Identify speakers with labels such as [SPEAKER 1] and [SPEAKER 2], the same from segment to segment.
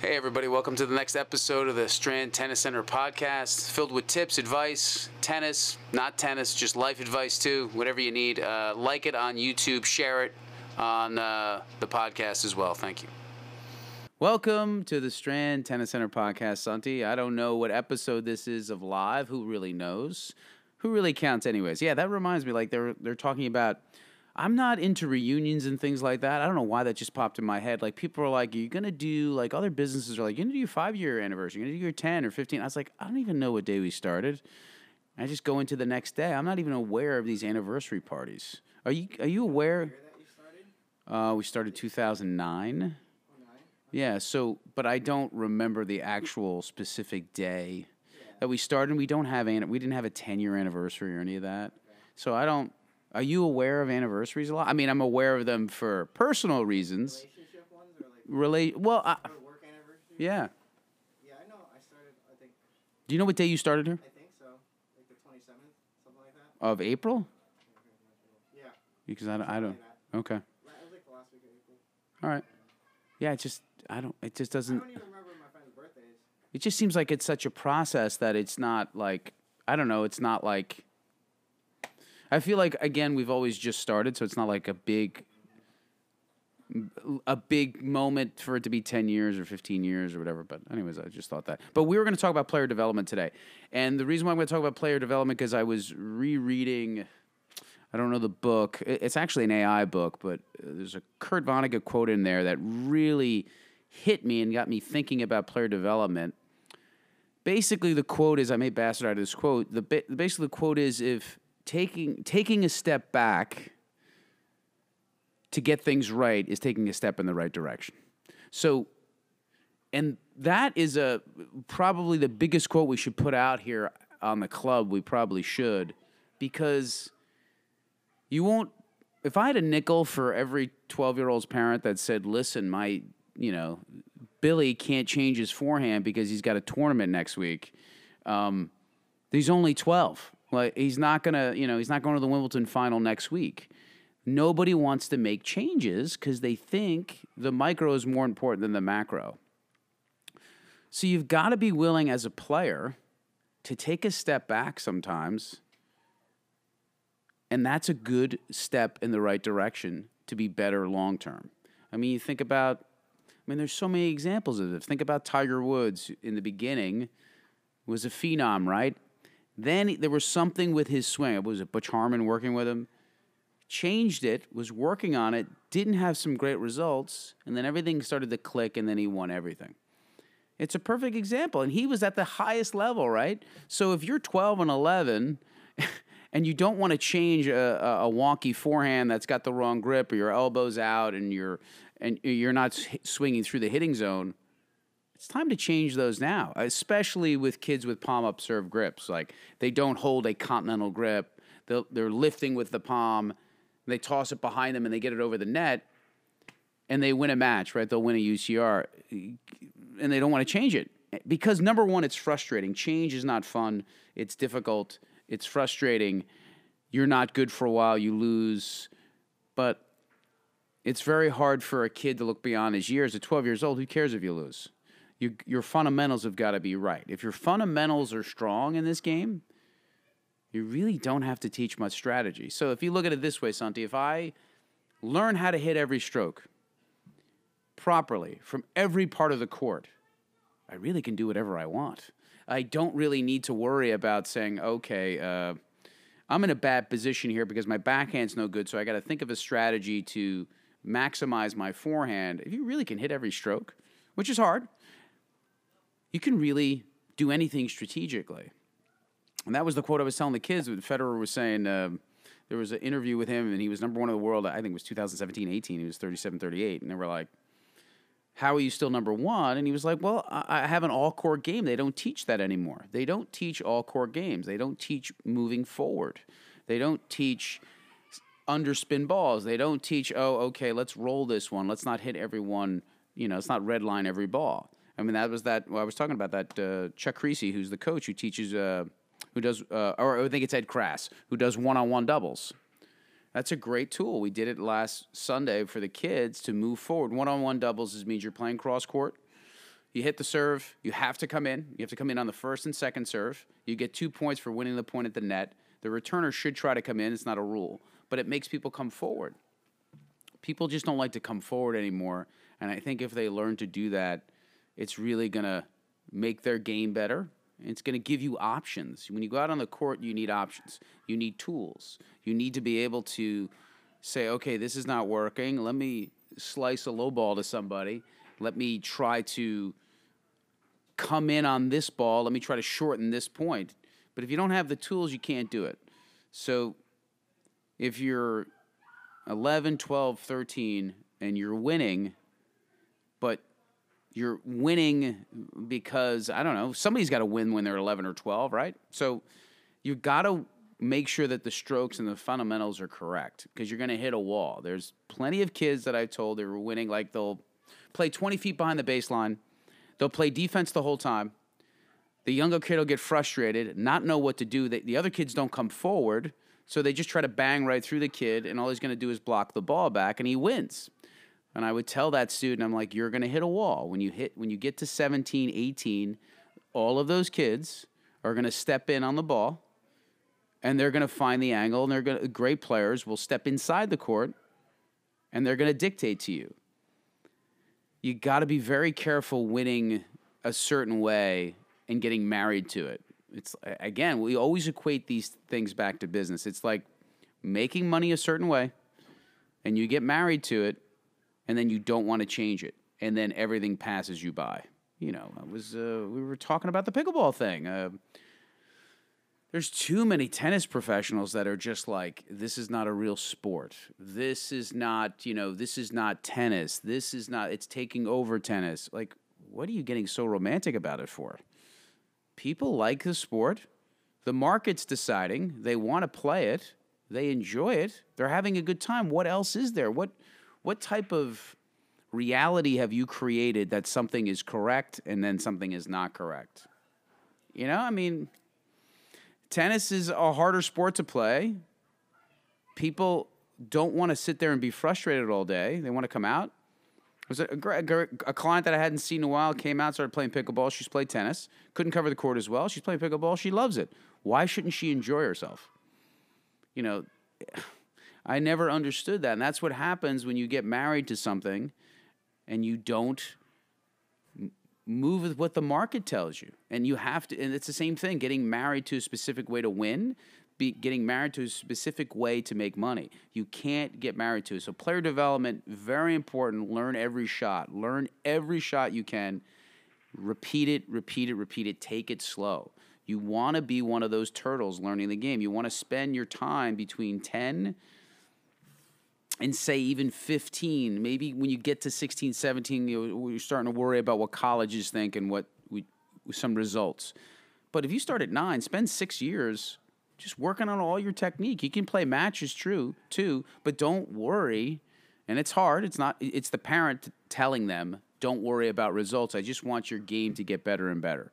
[SPEAKER 1] Hey, everybody, welcome to the next episode of the Strand Tennis Center podcast, filled with tips, advice, tennis, not tennis, just life advice too, whatever you need. Uh, like it on YouTube, share it on uh, the podcast as well. Thank you. Welcome to the Strand Tennis Center podcast, Santi. I don't know what episode this is of live. Who really knows? Who really counts, anyways? Yeah, that reminds me. Like they're they're talking about I'm not into reunions and things like that. I don't know why that just popped in my head. Like people are like, you're you gonna do like other businesses are like, you're gonna do your five year anniversary, you're gonna do your ten or 15. I was like, I don't even know what day we started. I just go into the next day. I'm not even aware of these anniversary parties. Are you Are you aware? Uh, we started 2009. Yeah. So, but I don't remember the actual specific day that we started. We don't have an, we didn't have a 10 year anniversary or any of that. So I don't. Are you aware of anniversaries a lot? I mean, I'm aware of them for personal reasons.
[SPEAKER 2] relationship ones or like
[SPEAKER 1] Relate. Well, I,
[SPEAKER 2] or work anniversary?
[SPEAKER 1] yeah.
[SPEAKER 2] Yeah, I know. I started. I think.
[SPEAKER 1] Do you know what day you started here?
[SPEAKER 2] I think so. Like the twenty seventh, something like that.
[SPEAKER 1] Of April?
[SPEAKER 2] Yeah.
[SPEAKER 1] Because I, don't- I don't. Okay.
[SPEAKER 2] It was like the last week of April.
[SPEAKER 1] All right. Yeah. It just. I don't. It just doesn't.
[SPEAKER 2] I don't even remember my friends' birthdays.
[SPEAKER 1] It just seems like it's such a process that it's not like. I don't know. It's not like. I feel like again we've always just started, so it's not like a big. A big moment for it to be ten years or fifteen years or whatever. But anyways, I just thought that. But we were going to talk about player development today, and the reason why I'm going to talk about player development because I was rereading. I don't know the book. It's actually an AI book, but uh, there's a Kurt Vonnegut quote in there that really hit me and got me thinking about player development. Basically, the quote is I made bastard out of this quote. The basically the quote is if taking taking a step back to get things right is taking a step in the right direction. So and that is a probably the biggest quote we should put out here on the club. We probably should because you won't if I had a nickel for every 12 year old's parent that said, listen, my, you know, Billy can't change his forehand because he's got a tournament next week. Um, he's only 12. Like he's not gonna, you know, he's not going to the Wimbledon final next week. Nobody wants to make changes because they think the micro is more important than the macro. So you've got to be willing as a player to take a step back sometimes and that's a good step in the right direction to be better long term. I mean, you think about, I mean, there's so many examples of this. Think about Tiger Woods in the beginning was a phenom, right? Then there was something with his swing. Was it Butch Harmon working with him? Changed it, was working on it, didn't have some great results, and then everything started to click, and then he won everything. It's a perfect example. And he was at the highest level, right? So if you're 12 and 11 and you don't want to change a, a wonky forehand that's got the wrong grip or your elbows out and you're, and you're not swinging through the hitting zone, it's time to change those now, especially with kids with palm up serve grips. Like they don't hold a continental grip, they'll, they're lifting with the palm, they toss it behind them and they get it over the net and they win a match, right? They'll win a UCR and they don't want to change it because number one, it's frustrating. Change is not fun. It's difficult. It's frustrating. You're not good for a while. You lose, but it's very hard for a kid to look beyond his years. At 12 years old, who cares if you lose? You, your fundamentals have got to be right. If your fundamentals are strong in this game, you really don't have to teach much strategy. So if you look at it this way, Santi, if I learn how to hit every stroke properly from every part of the court, I really can do whatever I want. I don't really need to worry about saying, okay, uh, I'm in a bad position here because my backhand's no good, so I got to think of a strategy to maximize my forehand. If you really can hit every stroke, which is hard, you can really do anything strategically. And that was the quote I was telling the kids Federer was saying um, there was an interview with him and he was number one in the world. I think it was 2017 18. He was 37 38. And they were like, How are you still number one? And he was like, Well, I have an all court game. They don't teach that anymore. They don't teach all court games. They don't teach moving forward. They don't teach underspin balls. They don't teach, oh, okay, let's roll this one. Let's not hit everyone, you know, let's not redline every ball. I mean, that was that. Well, I was talking about that. Uh, Chuck Kriese, who's the coach who teaches, uh, who does, uh, or I think it's Ed Crass, who does one-on-one doubles. That's a great tool. We did it last Sunday for the kids to move forward. One-on-one doubles means you're playing cross court. You hit the serve, you have to come in. You have to come in on the first and second serve. You get two points for winning the point at the net. The returner should try to come in. It's not a rule, but it makes people come forward. People just don't like to come forward anymore. And I think if they learn to do that, it's really going to make their game better. It's going to give you options. When you go out on the court, you need options. You need tools. You need to be able to say, okay, this is not working. Let me slice a low ball to somebody. Let me try to come in on this ball. Let me try to shorten this point. But if you don't have the tools, you can't do it. So if you're 11, 12, 13, and you're winning, you're winning because, I don't know, somebody's got to win when they're 11 or 12, right? So you got to make sure that the strokes and the fundamentals are correct because you're going to hit a wall. There's plenty of kids that I've told they were winning, like they'll play 20 feet behind the baseline, they'll play defense the whole time. The younger kid will get frustrated, not know what to do. The, the other kids don't come forward, so they just try to bang right through the kid, and all he's going to do is block the ball back, and he wins. And I would tell that student, I'm like, you're going to hit a wall. When you hit, when you get to 17, 18, all of those kids are going to step in on the ball and they're going to find the angle and they're going to great players will step inside the court and they're going to dictate to you. You got to be very careful winning a certain way and getting married to it. It's again we always equate these things back to business. It's like making money a certain way and you get married to it and then you don't want to change it and then everything passes you by. You know i was uh, we were talking about the pickleball thing uh, there's too many tennis professionals that are just like this is not a real sport. This is not you know this is not tennis. This is not it's taking over tennis. Like what are you getting so romantic about it for? People like the sport. The market's deciding. They want to play it. They enjoy it. They're having a good time. What else is there? What what type of reality have you created that something is correct and then something is not correct you know i mean tennis is a harder sport to play. People don't want to sit there and be frustrated all day. They want to come out. Was a, a, a, client that I hadn't seen in a while came out, started playing pickleball. She's played tennis, couldn't cover the court as well. She's playing pickleball. She loves it. Why shouldn't she enjoy herself? You know, I never understood that, and that's what happens when you get married to something, and you don't move with what the market tells you. And you have to, and it's the same thing getting married to a specific way to win, be, getting married to a specific way to make money. You can't get married to it. So, player development, very important. Learn every shot, learn every shot you can. Repeat it, repeat it, repeat it. Take it slow. You want to be one of those turtles learning the game. You want to spend your time between 10 and say even 15 maybe when you get to 16 17 you are starting to worry about what colleges think and what we, some results. But if you start at nine spend six years just working on all your technique. You can play matches true too but don't worry. And it's hard. It's not it's the parent telling them don't worry about results. I just want your game to get better and better.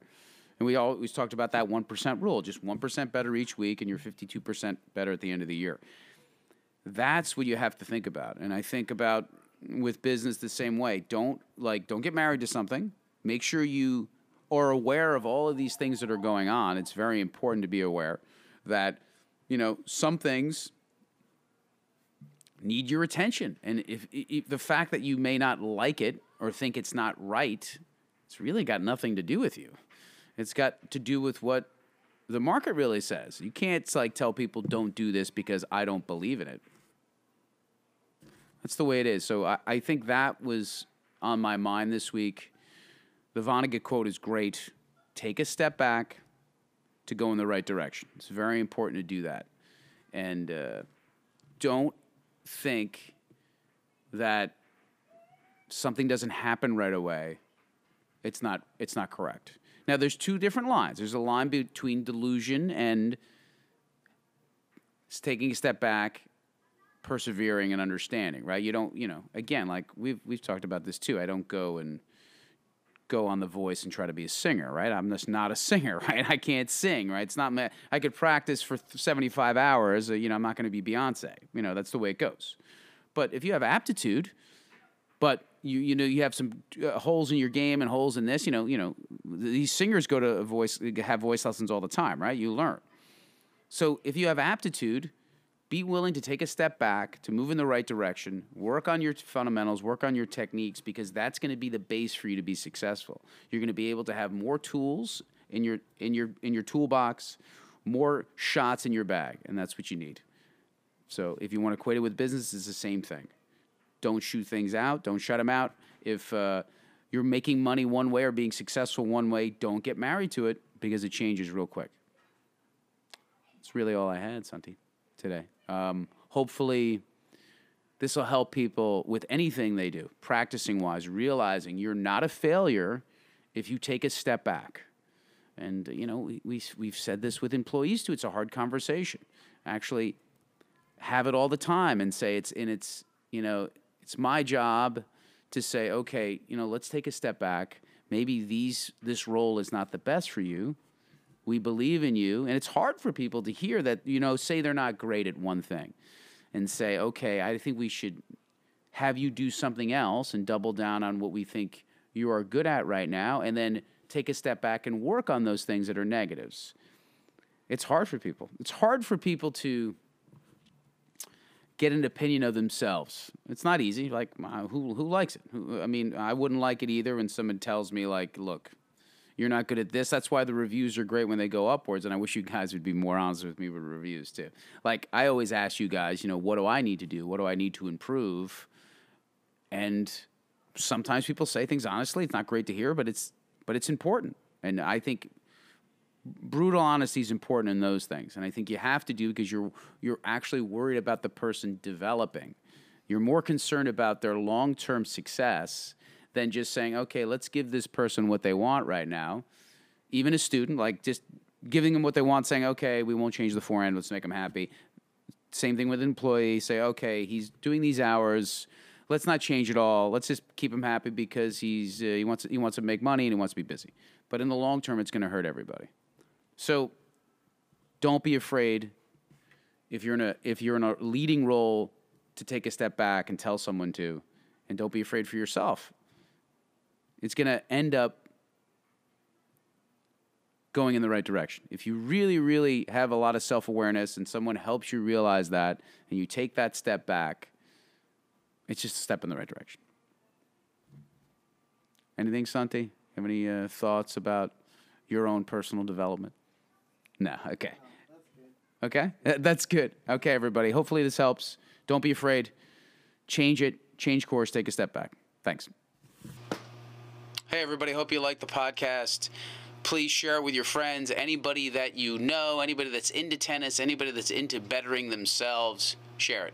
[SPEAKER 1] And we always talked about that 1% rule just 1% better each week and you're 52% better at the end of the year that's what you have to think about. And I think about with business the same way. Don't like don't get married to something. Make sure you are aware of all of these things that are going on. It's very important to be aware that you know some things need your attention. And if, if the fact that you may not like it or think it's not right, it's really got nothing to do with you. It's got to do with what the market really says. You can't like tell people don't do this because I don't believe in it. That's the way it is. So I, I think that was on my mind this week. The Vonnegut quote is great. Take a step back to go in the right direction. It's very important to do that. And uh, don't think that something doesn't happen right away. It's not, it's not correct. Now, there's two different lines. There's a line between delusion and taking a step back persevering and understanding, right? You don't, you know, again, like we've we've talked about this too. I don't go and go on the voice and try to be a singer, right? I'm just not a singer, right? I can't sing, right? It's not my, I could practice for 75 hours, uh, you know, I'm not going to be Beyonce. You know, that's the way it goes. But if you have aptitude, but you you know you have some uh, holes in your game and holes in this. You know you know these singers go to voice have voice lessons all the time, right? You learn. So if you have aptitude, be willing to take a step back to move in the right direction, work on your fundamentals, work on your techniques because that's going to be the base for you to be successful. You're going to be able to have more tools in your in your in your toolbox, more shots in your bag, and that's what you need. So if you want to equate it with business, it's the same thing. Don't shoot things out. Don't shut them out. If uh, you're making money one way or being successful one way, don't get married to it because it changes real quick. That's really all I had, Santi, today. Um, hopefully, this will help people with anything they do, practicing wise, realizing you're not a failure if you take a step back. And, you know, we, we, we've said this with employees too. It's a hard conversation. Actually, have it all the time and say it's in its, you know, it's my job to say, okay, you know, let's take a step back. Maybe these this role is not the best for you. We believe in you, and it's hard for people to hear that, you know, say they're not great at one thing and say, okay, I think we should have you do something else and double down on what we think you are good at right now, and then take a step back and work on those things that are negatives. It's hard for people. It's hard for people to get an opinion of themselves. It's not easy. Like who who likes it? Who, I mean, I wouldn't like it either when someone tells me like, "Look, you're not good at this." That's why the reviews are great when they go upwards. And I wish you guys would be more honest with me with reviews too. Like I always ask you guys, you know, what do I need to do? What do I need to improve? And sometimes people say things honestly. It's not great to hear, but it's but it's important. And I think brutal honesty is important in those things, and I think you have to do because you're you're actually worried about the person developing. You're more concerned about their long term success than just saying, okay, let's give this person what they want right now. Even a student, like just giving them what they want, saying, okay, we won't change the forehand, let's make them happy. Same thing with an employee. Say, okay, he's doing these hours. Let's not change it all. Let's just keep him happy because he's uh, he wants he wants to make money and he wants to be busy. But in the long term, it's going to hurt everybody. So don't be afraid if you're in a if you're in a leading role to take a step back and tell someone to, and don't be afraid for yourself. It's going to end up going in the right direction. If you really, really have a lot of self awareness and someone helps you realize that and you take that step back, it's just a step in the right direction. Anything, Santi? Have any uh, thoughts about your own personal development? No. Okay. Okay. That's good. Okay, everybody. Hopefully this helps. Don't be afraid. Change it. Change course. Take a step back. Thanks. Hey, everybody. Hope you like the podcast. Please share it with your friends, anybody that you know, anybody that's into tennis, anybody that's into bettering themselves. Share it.